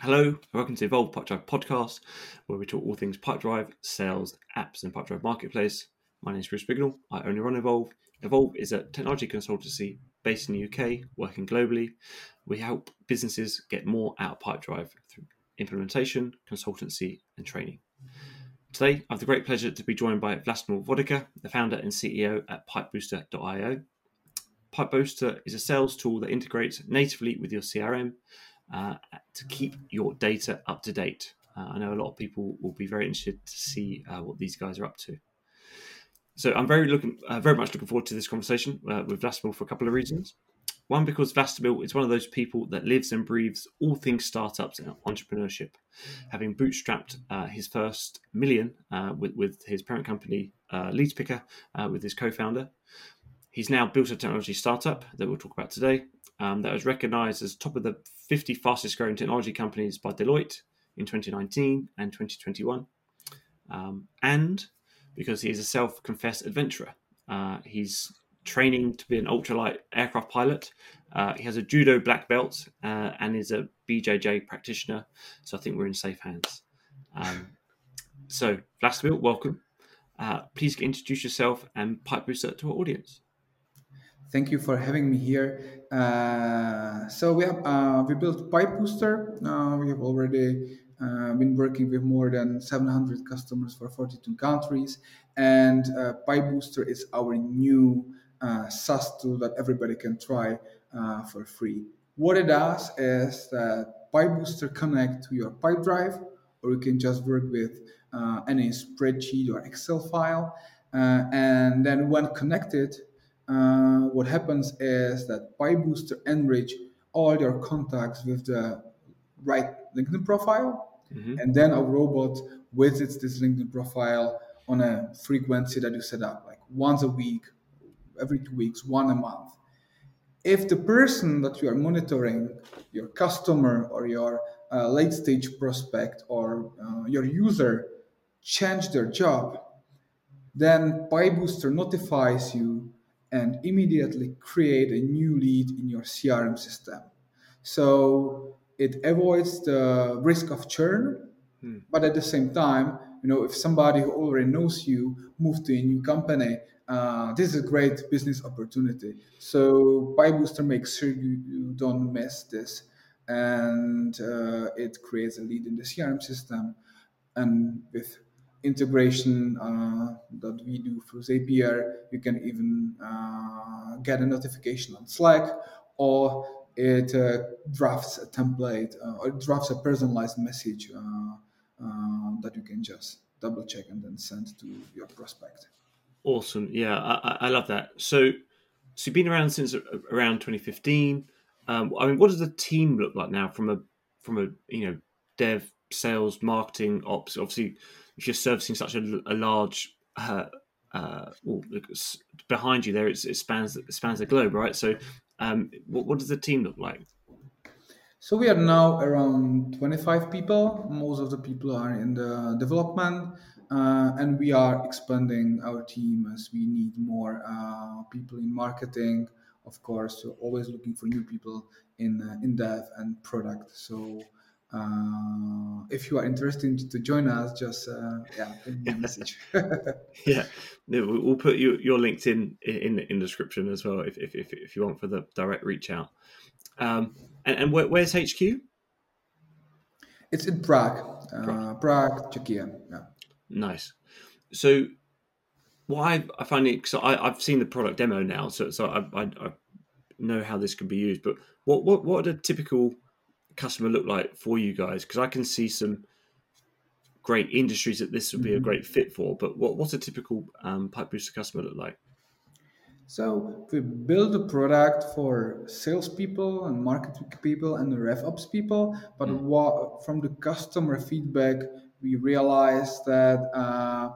Hello, welcome to Evolve Pipedrive podcast, where we talk all things Pipedrive, sales, apps, and Pipedrive marketplace. My name is Bruce Bignell. I only run Evolve. Evolve is a technology consultancy based in the UK, working globally. We help businesses get more out of Pipedrive through implementation, consultancy, and training. Today, I have the great pleasure to be joined by Vlastimil Vodička, the founder and CEO at pipebooster.io. Pipebooster is a sales tool that integrates natively with your CRM uh, to keep your data up to date. Uh, I know a lot of people will be very interested to see uh, what these guys are up to. So I'm very looking, uh, very much looking forward to this conversation uh, with Vlastimil for a couple of reasons. One, because Vlastimil is one of those people that lives and breathes all things startups and entrepreneurship, having bootstrapped his first million with, with his parent company, Leadspicker, with his co-founder. He's now built a technology startup that we'll talk about today um, that was recognized as top of the 50 fastest growing technology companies by Deloitte in 2019 and 2021. Um, and because he is a self confessed adventurer, uh, he's training to be an ultralight aircraft pilot. Uh, he has a judo black belt uh, and is a BJJ practitioner. So I think we're in safe hands. Um, so, Vlastimil, welcome. Uh, please introduce yourself and pipe booster to our audience. Thank you for having me here. Uh, so we have uh, we built Pipe Booster. Uh, we have already uh, been working with more than 700 customers for 42 countries, and uh, Pipe Booster is our new uh, SaaS tool that everybody can try for free. What it does is that Pipe Booster connect to your Pipe Drive, or you can just work with any spreadsheet or Excel file, and then when connected uh, what happens is that PipeBooster enrich all your contacts with the right LinkedIn profile, mm-hmm. and then a robot visits this LinkedIn profile on a frequency that you set up, like once a week, every two weeks, one a month. If the person that you are monitoring, your customer or your uh, late stage prospect or uh, your user, change their job, then PipeBooster notifies you and immediately create a new lead in your CRM system. So it avoids the risk of churn, hmm. but at the same time, you know, if somebody who already knows you moved to a new company, uh, this is a great business opportunity. So PipeBooster makes sure you, you don't miss this, and uh, it creates a lead in the CRM system, and with integration uh, that we do through Zapier. You can even uh, get a notification on Slack, or it uh, drafts a template uh, or drafts a personalized message uh, uh, that you can just double check and then send to your prospect. Awesome. Yeah, I, I love that. So, so you've been around since around 2015. Um, I mean, what does the team look like now from a from a you know dev, sales, marketing, ops? Obviously, if you're servicing such a, a large uh, uh, well, behind you there, it spans it spans the globe, right? So, um, what, what does the team look like? So we are now around 25 people. Most of the people are in the development, uh, and we are expanding our team as we need more uh, people in marketing. Of course, so always looking for new people in uh, in dev and product. So uh, if you are interested to join us, just uh, yeah, me a message. yeah, we'll put you, your LinkedIn in in the description as well if if, if, if you want for the direct reach out. Um, and, and where, where's HQ? It's in Prague, uh, Prague, Czechia. Yeah. Nice. So, why I find it so I, have seen the product demo now, so so I, I, I know how this can be used. But what what what are the typical customer look like for you guys? Because I can see some great industries that this would be a mm-hmm. great fit for. But what, what's a typical um, pipe booster customer look like? So we build a product for salespeople and marketing people and the RevOps people. But mm. what, from the customer feedback, we realized that uh,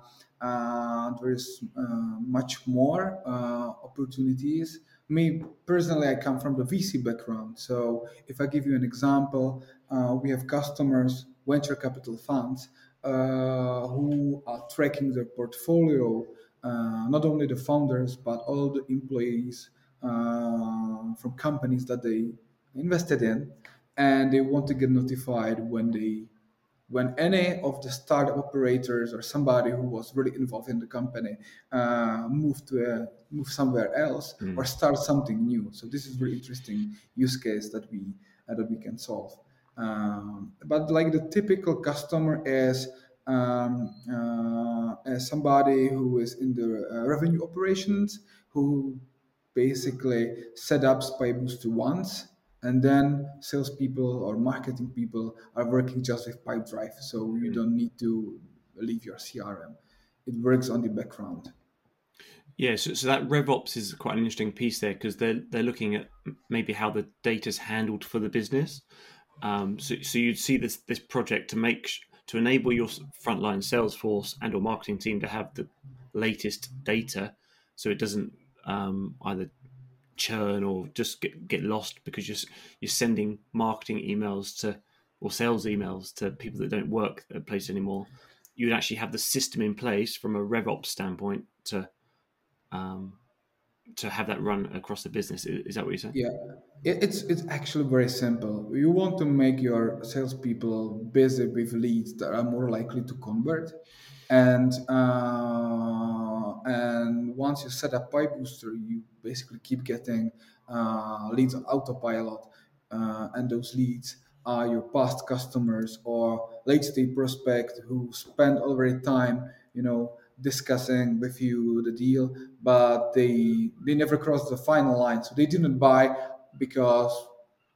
uh, there is uh, much more uh, opportunities me personally, I come from the VC background. So if I give you an example, uh, we have customers, venture capital funds, uh, who are tracking their portfolio, uh, not only the founders, but all the employees uh, from companies that they invested in. and they want to get notified when they when any of the startup operators or somebody who was really involved in the company uh, move to a, move somewhere else mm. or start something new. So this is really interesting use case that we uh, that we can solve. Um, but like the typical customer is um, uh, as somebody who is in the uh, revenue operations who basically set up PipeBooster once and then salespeople or marketing people are working just with Pipedrive, so you mm. don't need to leave your CRM. It works on the background. Yeah, so, so that RevOps is quite an interesting piece there because they're they're looking at maybe how the data is handled for the business. Um, so, so you'd see this this project to make to enable your frontline sales force and or marketing team to have the latest data, so it doesn't um, either churn or just get, get lost because you're you're sending marketing emails to or sales emails to people that don't work at place anymore. You would actually have the system in place from a RevOps standpoint to um, to have that run across the business. Is that what you said? Yeah, it's it's actually very simple. You want to make your salespeople busy with leads that are more likely to convert, and uh, and once you set up Pipebooster, you basically keep getting uh, leads on autopilot, uh, and those leads are your past customers or late stage prospect who spend already time, you know, discussing with you the deal, but they they never crossed the final line, so they didn't buy because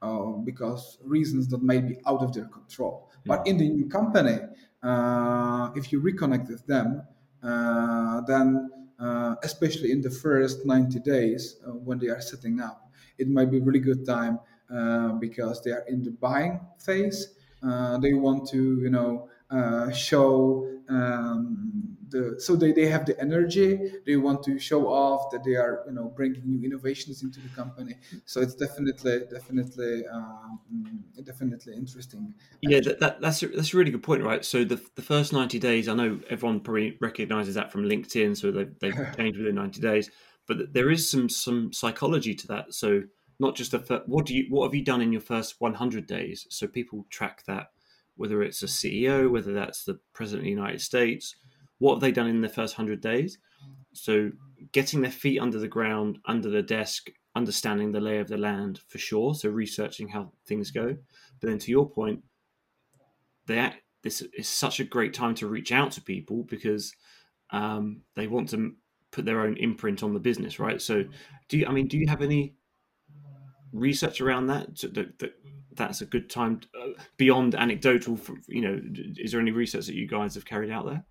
uh, because reasons that might be out of their control. But in the new company, if you reconnect with them, uh, then uh, especially in the first 90 days uh, when they are setting up, it might be really good time uh, because they are in the buying phase. they want to, you know, show um, the so they, they have the energy they want to show off that they are you know bringing new innovations into the company. So it's definitely definitely um, definitely interesting. Yeah that, that, that's a, that's a really good point right? So the, the first 90 days i know everyone probably recognizes that from linkedin so they've, they've changed within 90 days but there is some some psychology to that. So not just the what do you what have you done in your first 100 days? So people track that whether it's a ceo whether that's the president of the united states what have they done in the first 100 days? So getting their feet under the ground, under the desk, understanding the lay of the land for sure. So researching how things go. But then to your point, that this is such a great time to reach out to people because um, they want to put their own imprint on the business, right? So do you, I mean, do you have any research around that? that, that that's a good time to, uh, beyond anecdotal, you know, is there any research that you guys have carried out there?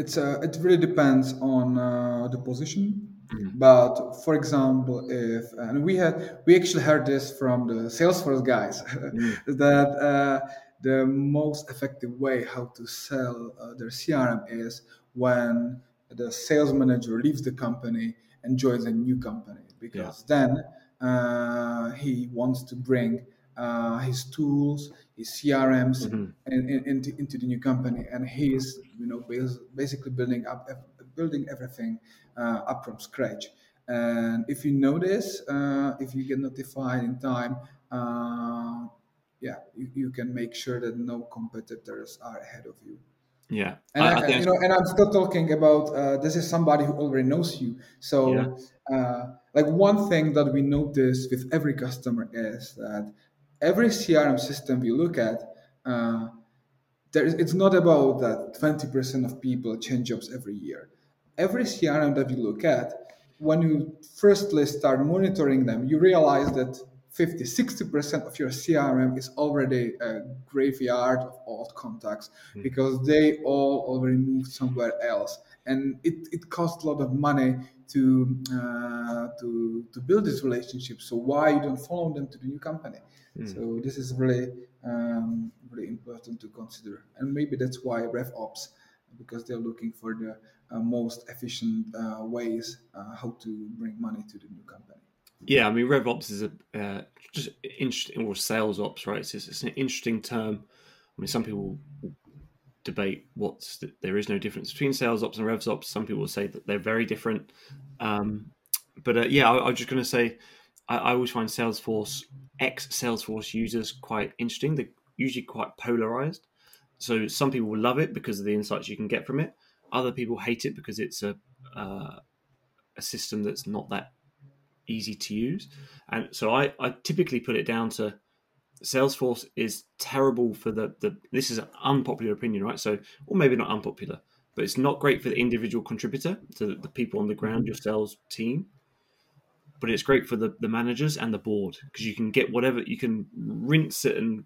it's uh, it really depends on uh, the position. Mm-hmm. But for example, if and we had we actually heard this from the Salesforce guys mm-hmm. that uh, the most effective way how to sell uh, their CRM is when the sales manager leaves the company and joins a new company because yeah. then uh, he wants to bring uh, his tools, his CRMs mm-hmm. in, in, into, into the new company, and he's you know basically building up building everything uh, up from scratch. And if you notice, uh, if you get notified in time, uh, yeah, you, you can make sure that no competitors are ahead of you. Yeah, and I, I, you know, and I'm still talking about uh, this is somebody who already knows you. So, yeah. uh, like one thing that we notice with every customer is that every CRM system we look at, uh, there is, it's not about that 20% of people change jobs every year. Every CRM that we look at, when you firstly start monitoring them, you realize that 50, 60% of your CRM is already a graveyard of old contacts mm. because they all already moved somewhere else. And it, it costs a lot of money to, uh, to, to build this relationship. So why you don't follow them to the new company? Mm. So this is really um, really important to consider, and maybe that's why RevOps, because they're looking for the uh, most efficient uh, ways uh, how to bring money to the new company. Yeah, I mean RevOps is a uh, just interesting, or sales ops, right? It's, it's, an interesting term. I mean, some people debate what's the, there is no difference between sales ops and revs ops. Some people say that they're very different. Um, but uh, yeah, I, I was just going to say I, I always find Salesforce ex Salesforce users quite interesting. They're usually quite polarized. So some people love it because of the insights you can get from it. Other people hate it because it's a uh, a system that's not that easy to use. And so I, I typically put it down to Salesforce is terrible for the, the this is an unpopular opinion, right? So or maybe not unpopular, but it's not great for the individual contributor, to the, the people on the ground, your sales team. But it's great for the, the managers and the board because you can get whatever you can rinse it and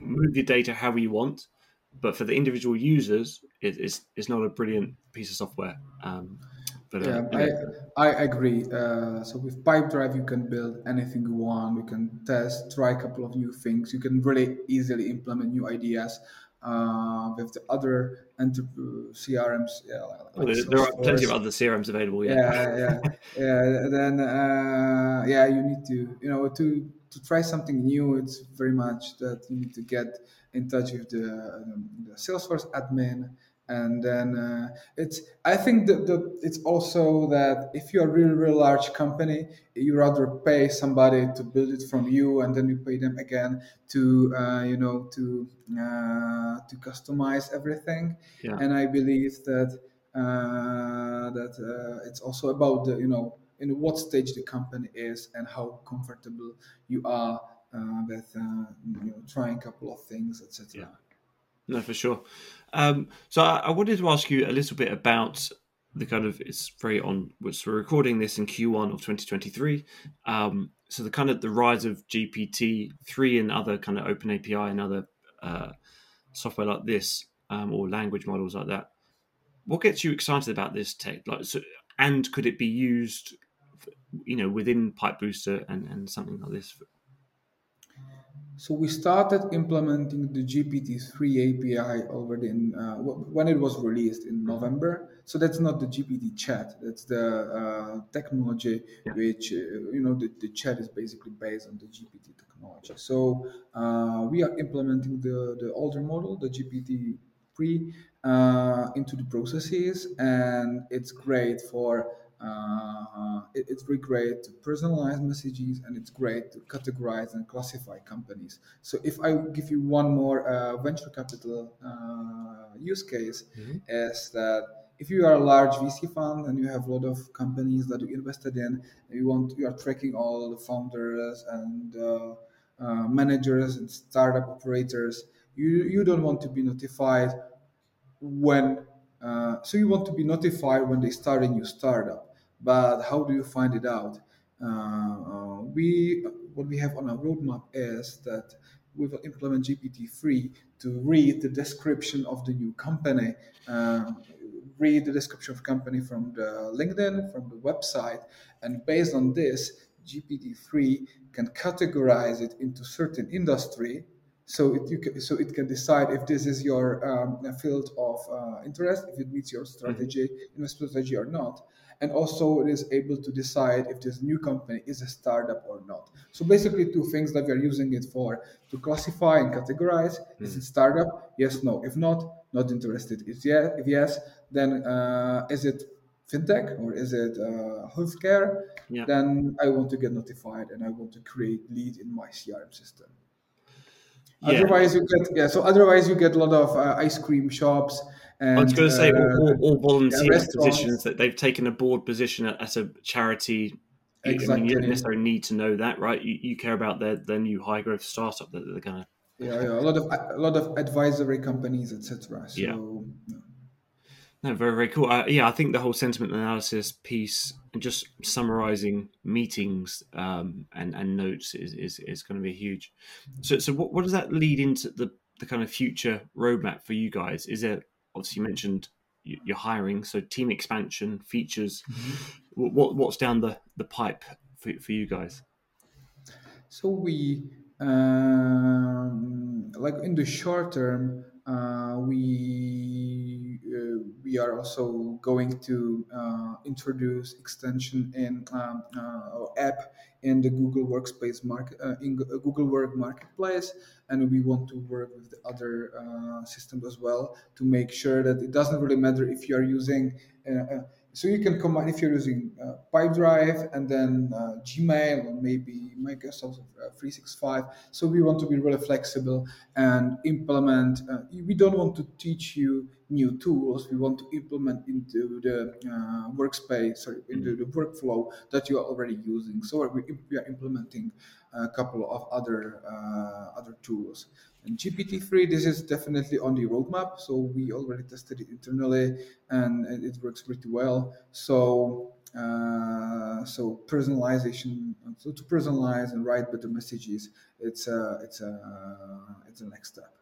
move your data however you want. But for the individual users, it, it's it's not a brilliant piece of software. Um, but Yeah, uh, I I agree. Uh, so with Pipedrive, you can build anything you want. You can test, try a couple of new things. You can really easily implement new ideas. Uh, with the other enter- CRMs, yeah, like well, there, there are plenty of other CRMs available. Yeah, yeah yeah yeah then uh, yeah you need to you know to to try something new it's very much that you need to get in touch with the, um, the salesforce admin and then uh, it's i think that the, it's also that if you're a really really large company you rather pay somebody to build it from you and then you pay them again to uh, you know to uh, to customize everything yeah. and I believe that uh, that uh, it's also about the you know in what stage the company is and how comfortable you are uh, with uh, you know trying a couple of things etc. No, for sure. Um, so I, I wanted to ask you a little bit about the kind of it's very on which we're recording this in Q1 of 2023. Um, so the kind of the rise of GPT three and other kind of OpenAI and other uh, software like this um, or language models like that. What gets you excited about this tech? Like, so, and could it be used, you know, within Pipe Booster and, and something like this? So we started implementing the GPT-3 API already in uh, when it was released in November. So that's not the GPT chat. That's the uh, technology Yeah. which uh, you know the, the chat is basically based on the GPT technology. So uh, we are implementing the the older model, the GPT-3, uh, into the processes, and it's great for uh, it- it's really great to personalize messages and it's great to categorize and classify companies. So if I give you one more uh, venture capital uh, use case, Mhm. is that if you are a large VC fund and you have a lot of companies that you invested in, you want you are tracking all the founders and uh, uh, managers and startup operators, you you don't want to be notified when uh, so you want to be notified when they start a new startup but how do you find it out? Uh, uh, we what we have on our roadmap is that we will implement gpt-3 to read the description of the new company. Uh, read the description of company from the linkedin from the website and based on this gpt-3 can categorize it into certain industry so it, you can, so it can decide if this is your um, field of uh, interest, if it meets your strategy, investment strategy or not, and also it is able to decide if this new company is a startup or not. So basically, two things that we are using it for: to classify and categorize. Is it startup? Yes, no. If not, not interested. If yeah, if yes, then uh, is it fintech or is it uh, healthcare? Yeah. Then I want to get notified and I want to create lead in my CRM system. Yeah. Otherwise, you get yeah. So otherwise, you get a lot of uh, ice cream shops. And, I was going to say, all, all, all volunteer restaurants. positions that they've taken a board position at, at a charity. I mean, you don't necessarily need to know that, right? You, you care about their, their new high growth startup that they're going to. yeah, yeah, a lot of a lot of advisory companies, etc. So Yeah. No, very, very cool. Uh, yeah, I think the whole sentiment analysis piece and just summarizing meetings um, and, and notes is, is, is going to be huge. So, so what, what does that lead into the, the kind of future roadmap for you guys? Is there, obviously, you mentioned you're hiring, so team expansion, features. What, what What's down the, the pipe for, for you guys? So we um, like in the short term, we uh, we are also going to uh, introduce extension in um, uh, our app in the Google Workspace market uh, in Google Work Marketplace, and we want to work with the other uh, systems as well to make sure that it doesn't really matter if you are using. Uh, uh, so you can combine if you're using uh, Pipedrive and then uh, Gmail or maybe Microsoft uh, 365. So we want to be really flexible and implement. Uh, we don't want to teach you new tools. We want to implement into the uh, workspace, sorry, into the workflow that you are already using. So we, we are implementing a couple of other uh, other tools. And GPT-3, this is definitely on the roadmap. So we already tested it internally, and it works pretty well. So uh, so personalization, so to personalize and write better messages, it's a it's a it's a next step.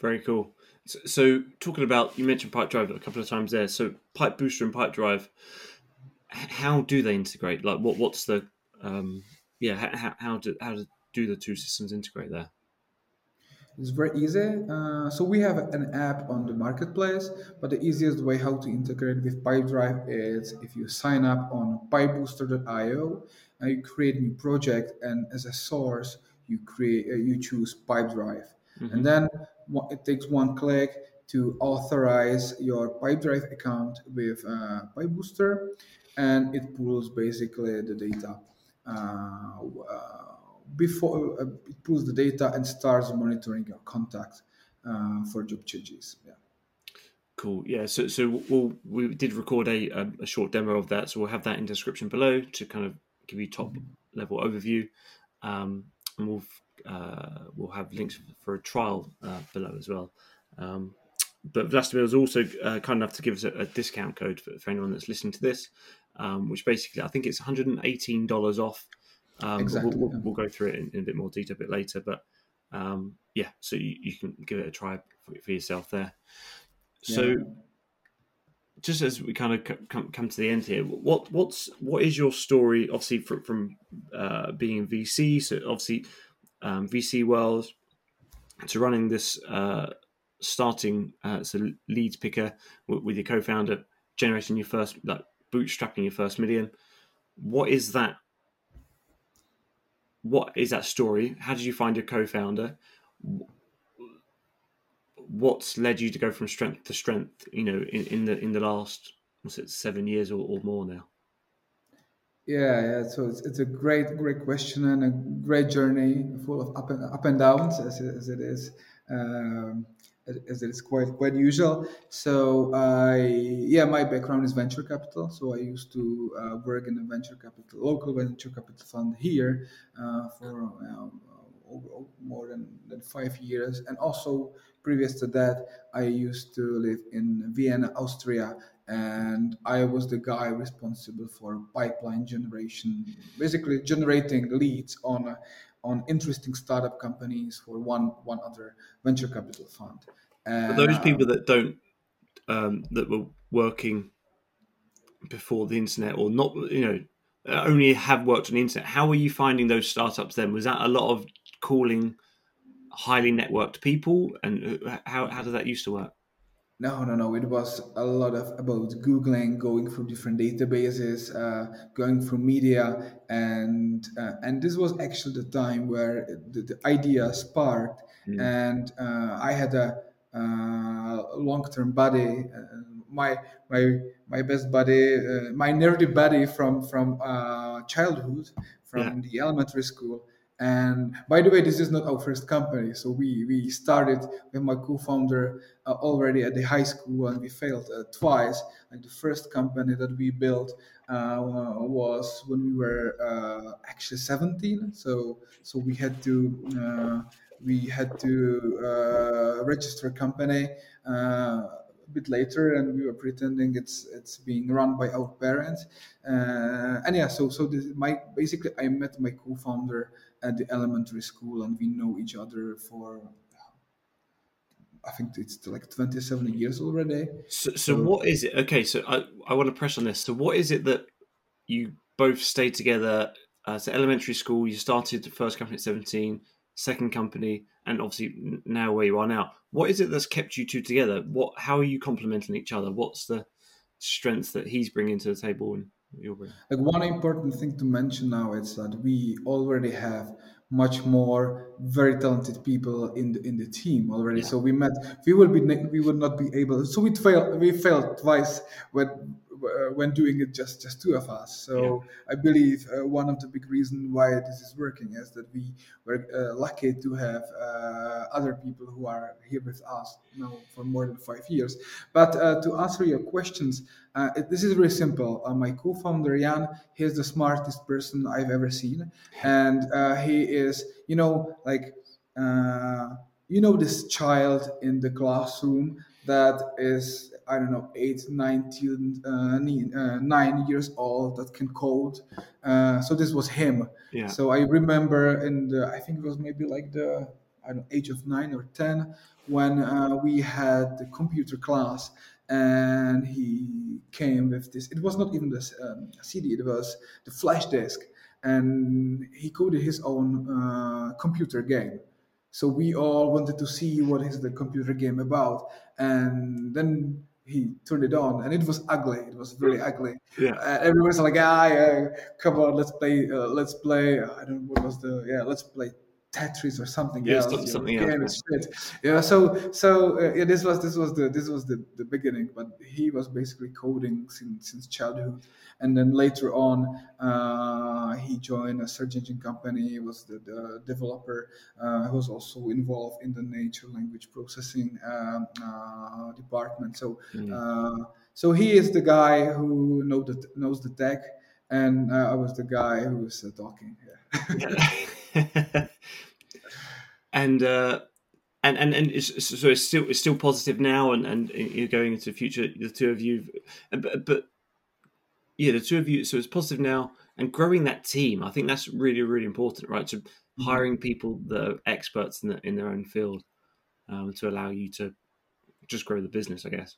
Very cool. So, so talking about you mentioned Pipedrive a couple of times there. So Pipe Booster and Pipedrive, how do they integrate? Like what what's the um, yeah how, how do how do the two systems integrate there? It's very easy. Uh, so we have an app on the marketplace, but the easiest way how to integrate with Pipedrive is if you sign up on pipebooster.io and you create a new project, and as a source you create uh, you choose Pipedrive, mm-hmm. and then it takes one click to authorize your Pipedrive account with uh, Pipebooster, and it pulls basically the data. Uh, uh before uh, it pulls the data and starts monitoring your contact uh, for job changes. Yeah. Cool. Yeah. So, so we'll, we did record a, a short demo of that, so we'll have that in description below to kind of give you top mm-hmm. level overview, um, and we'll uh, we'll have links for a trial uh, below as well. Um, but Vlastimil was also uh, kind enough to give us a, a discount code for, for, anyone that's listening to this, um, which basically I think it's $118 off um, exactly. We'll, we'll, we'll, go through it in, in, a bit more detail a bit later. But um, yeah, so you, you, can give it a try for, for yourself there. So, yeah. just as we kind of come, come to the end here, what what's what is your story? Obviously, from, from uh, being in VC, so obviously um, VC world to running this uh, starting uh, so Leadspicker with, with your co-founder, generating your first like bootstrapping your first million. What is that what is that story? How did you find your co-founder? What's led you to go from strength to strength? You know, in, in the in the last what's it seven years or, or more now? Yeah, yeah. So it's, it's a great, great question and a great journey, full of up and up and downs as as it is. Um, as it is quite quite usual. So I yeah, my background is venture capital. So I used to uh, work in a venture capital, local venture capital fund here uh, for um, more than, than five years, and also previous to that, I used to live in Vienna, Austria, and I was the guy responsible for pipeline generation, basically generating leads on on interesting startup companies for one one other venture capital fund. And, those people that don't um, that were working before the internet or not, you know, only have worked on the internet. How were you finding those startups then? Was that a lot of calling highly networked people, and uh, how how did that used to work? No, no, no. It was a lot of about Googling, going through different databases, uh, going through media, and uh, and this was actually the time where the, the idea sparked. Mm. And uh, I had a uh, long-term buddy, uh, my my my best buddy, uh, my nerdy buddy from from childhood, from yeah. the elementary school. And by the way, this is not our first company. So we, we started with my co-founder uh, already at the high school and we failed uh, twice. Like the first company that we built uh, was when we were uh, actually 17. So so we had to uh, we had to uh, register a company a bit later and we were pretending it's it's being run by our parents uh, and yeah so so this my basically i met my co-founder at the elementary school and we know each other for I think it's like 27 years already. So, so, so what is it? Okay, so I, I want to press on this. So, what is it that you both stayed together? Uh, so, elementary school, you started the first company at 17, second company, and obviously now where you are now. What is it that's kept you two together? What? How are you complementing each other? What's the strengths that he's bringing to the table and Like one important thing to mention now is that we already have much more very talented people in the in the team already. Yeah. So we met. We will be. We would not be able. So we failed. We failed twice when uh, when doing it just just two of us. So I believe uh, one of the big reasons why this is working is that we were uh, lucky to have uh, other people who are here with us now for more than five years. But uh, to answer your questions, uh, it, this is very simple. Uh, my co-founder Jan, he is the smartest person I've ever seen, and uh, he is, you know, like, uh, you know, this child in the classroom that is I don't know, eight, nine, uh, uh, nine years old that can code. Uh, so this was him. Yeah. So I remember and I think it was maybe like the, I don't know, age of nine or 10 when uh, we had the computer class and he came with this. It was not even the um, CD, it was the flash disk. And he coded his own uh, computer game. So we all wanted to see what is the computer game about. And then he turned it on and it was ugly it was really ugly yeah uh, everyone's like ah yeah, come on let's play uh, let's play i don't know what was the yeah let's play Tetris or something yeah, else. Something else. Yeah. So so uh, yeah, this was this was the this was the, the beginning, but he was basically coding since since childhood, and then later on uh, he joined a search engine company. He was the, the developer. Uh, he was also involved in the natural language processing um, uh, department. So mm. so he is the guy who know the, knows the tech, and uh, I was the guy who was talking. Yeah. and uh, and and and it's, so it's still it's still positive now, and and you're going into the future. The two of you, but, but yeah, the two of you. So it's positive now, and growing that team. I think that's really really important, right? So mm-hmm. hiring people that are experts in the, in their own field um, to allow you to just grow the business, I guess.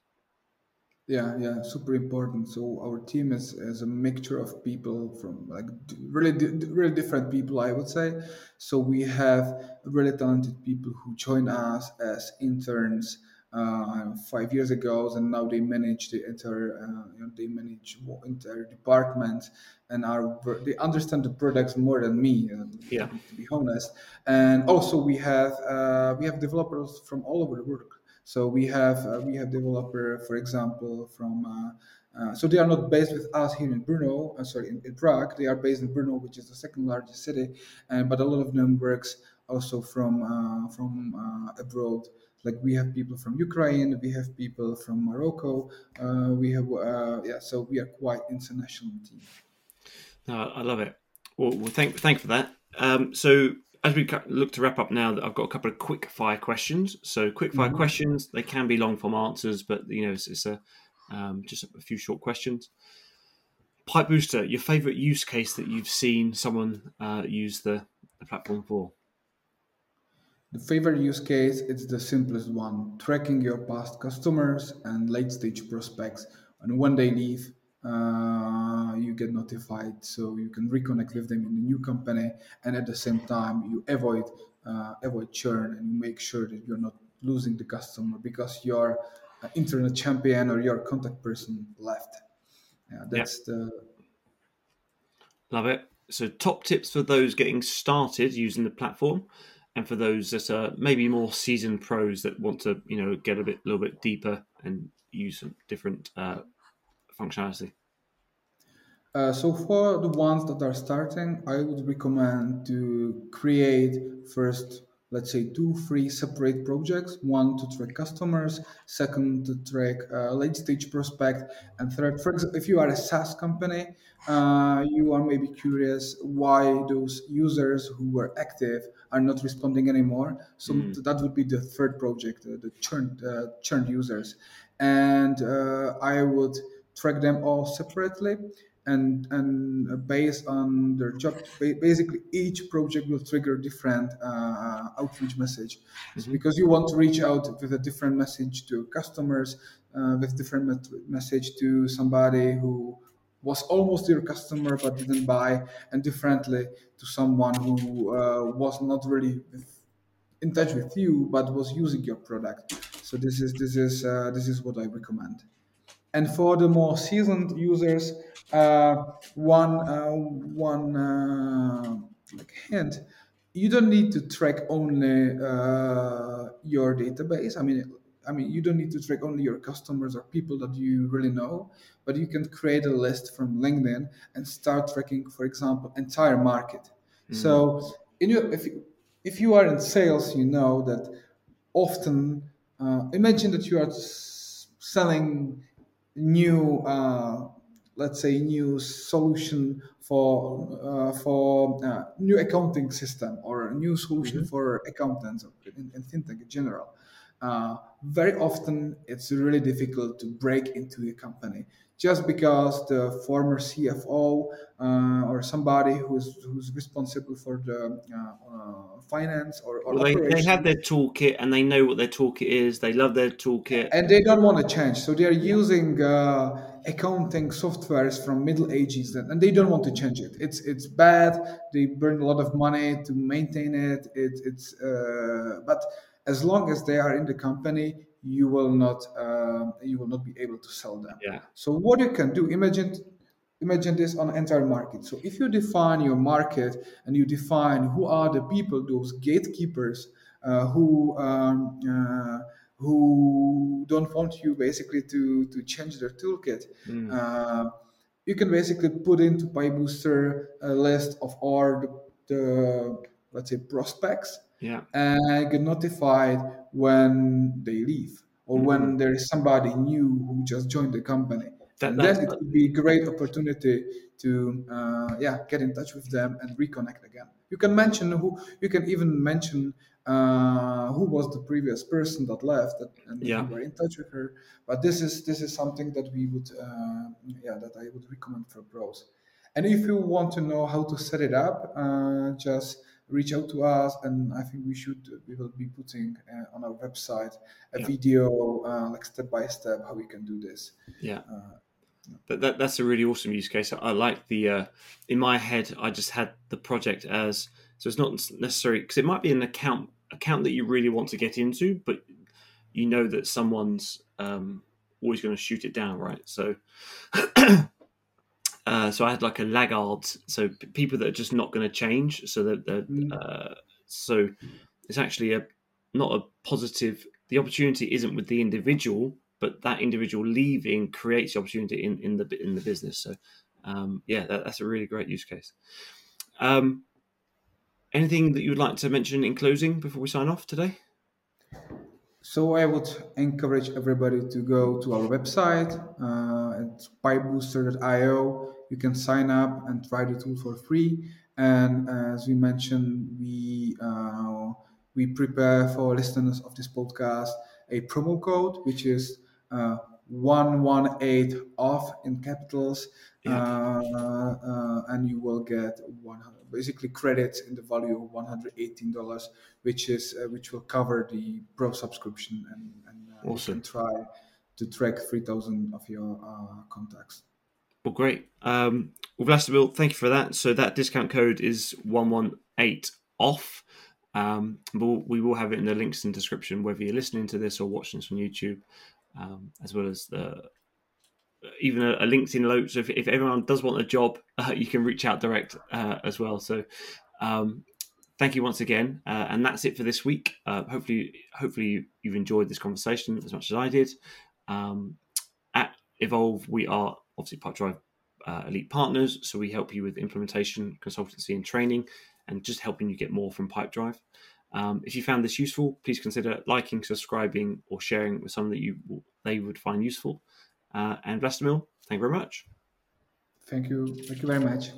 Yeah, yeah, super important. So our team is, is a mixture of people from like really really different people, I would say. So we have really talented people who join us as interns uh, five years ago, and now they manage the entire uh, you know, they manage entire department and are they understand the products more than me. Uh, yeah, to be honest. And also we have uh, we have developers from all over the world so we have uh, we have developer, for example, from uh, uh, so they are not based with us here in Brno, sorry, in, in, Prague. They are based in Brno, which is the second largest city, and but a lot of them works also from uh, from uh, abroad. Like we have people from Ukraine, we have people from Morocco, we have yeah. So we are quite international team. No, I love it. Well, well thank thank for that. Um, so as we look to wrap up now, I've got a couple of quick fire questions. So, quick fire mm-hmm. questions, they can be long form answers, but you know, it's, it's a um, just a few short questions. Pipe Booster, your favorite use case that you've seen someone uh, use the, the platform for? The favorite use case is the simplest one tracking your past customers and late stage prospects. And when they leave, uh, you get notified so you can reconnect with them in the new company and at the same time you avoid uh, avoid churn and you make sure that you're not losing the customer because your uh, internet champion or your contact person left yeah that's yep. the love it so top tips for those getting started using the platform and for those that are maybe more seasoned pros that want to you know get a bit a little bit deeper and use some different uh, functionality? Uh, so for the ones that are starting, I would recommend to create first, let's say, two, three separate projects. One to track customers, second to track uh, late stage prospect, and third, for example, if you are a SaaS company, uh, you are maybe curious why those users who were active are not responding anymore. So mm. that would be the third project, uh, the churned, uh, churned users, and uh, I would track them all separately and and based on their job basically each project will trigger different uh, outreach message mm-hmm. because you want to reach out with a different message to customers uh, with different met- message to somebody who was almost your customer but didn't buy and differently to someone who uh, was not really in touch with you but was using your product so this is this is uh, this is what i recommend and for the more seasoned users, uh, one uh, one uh, like hint: you don't need to track only uh, your database. I mean, I mean, you don't need to track only your customers or people that you really know, but you can create a list from LinkedIn and start tracking, for example, entire market. Mm-hmm. So, in your, if you, if you are in sales, you know that often uh, imagine that you are selling new uh, let's say new solution for uh, for uh, new accounting system or a new solution mm-hmm. for accountants in, in fintech in general uh, very often it's really difficult to break into a company just because the former CFO uh, or somebody who's who's responsible for the uh, uh, finance or, or well, they, they have their toolkit and they know what their toolkit is. They love their toolkit and they don't want to change. So they are using uh, accounting softwares from Middle Ages and they don't want to change it. It's it's bad. They burn a lot of money to maintain it. it it's uh, but as long as they are in the company, you will not uh, you will not be able to sell them. Yeah. So what you can do, imagine imagine this on entire market. So if you define your market and you define who are the people, those gatekeepers uh, who um, uh, who don't want you basically to to change their toolkit. Mm. Uh, you can basically put into PipeBooster a list of all the, the let's say prospects yeah. and get notified when they leave or mm-hmm. when there is somebody new who just joined the company. That, then it would be a great opportunity to uh, yeah get in touch with them and reconnect again. You can mention who you can even mention uh, who was the previous person that left that, and yeah. you were in touch with her. But this is this is something that we would uh, yeah that I would recommend for pros. And if you want to know how to set it up, uh, just reach out to us and i think we should we will be putting uh, on our website a yeah. video uh, like step by step how we can do this. Yeah. Uh, that, that, that's a really awesome use case. I like the uh, in my head i just had the project as so it's not necessary because it might be an account account that you really want to get into but you know that someone's um, always going to shoot it down right? So Uh, so I had like a laggard, so people that are just not going to change. So that, mm. uh, so it's actually a not a positive. The opportunity isn't with the individual, but that individual leaving creates the opportunity in, in the in the business. So um, yeah, that, that's a really great use case. Um, anything that you would like to mention in closing before we sign off today? So I would encourage everybody to go to our website uh, at pipebooster.io you can sign up and try the tool for free. And as we mentioned, we uh, we prepare for listeners of this podcast a promo code, which is uh, 118 off in capitals. Yeah. Uh, uh, and you will get 100, basically credits in the value of $118, which is uh, which will cover the pro subscription and, and uh, awesome. you can try to track 3,000 of your uh, contacts. Well, great. Um, well, Vlastimil, thank you for that. So that discount code is 118 off. Um, but we will have it in the links in the description, whether you're listening to this or watching this on YouTube, um, as well as the even a, a LinkedIn note. So if, if, everyone does want a job, uh, you can reach out direct uh, as well. So um, thank you once again, uh, and that's it for this week. Uh, hopefully, hopefully you've enjoyed this conversation as much as I did. Um, at Evolve, we are obviously Pipedrive uh, Elite partners. So we help you with implementation, consultancy, and training, and just helping you get more from Pipedrive. Um, if you found this useful, please consider liking, subscribing, or sharing with someone that you they would find useful. Uh, and Vlastimil, thank you very much. Thank you. Thank you very much.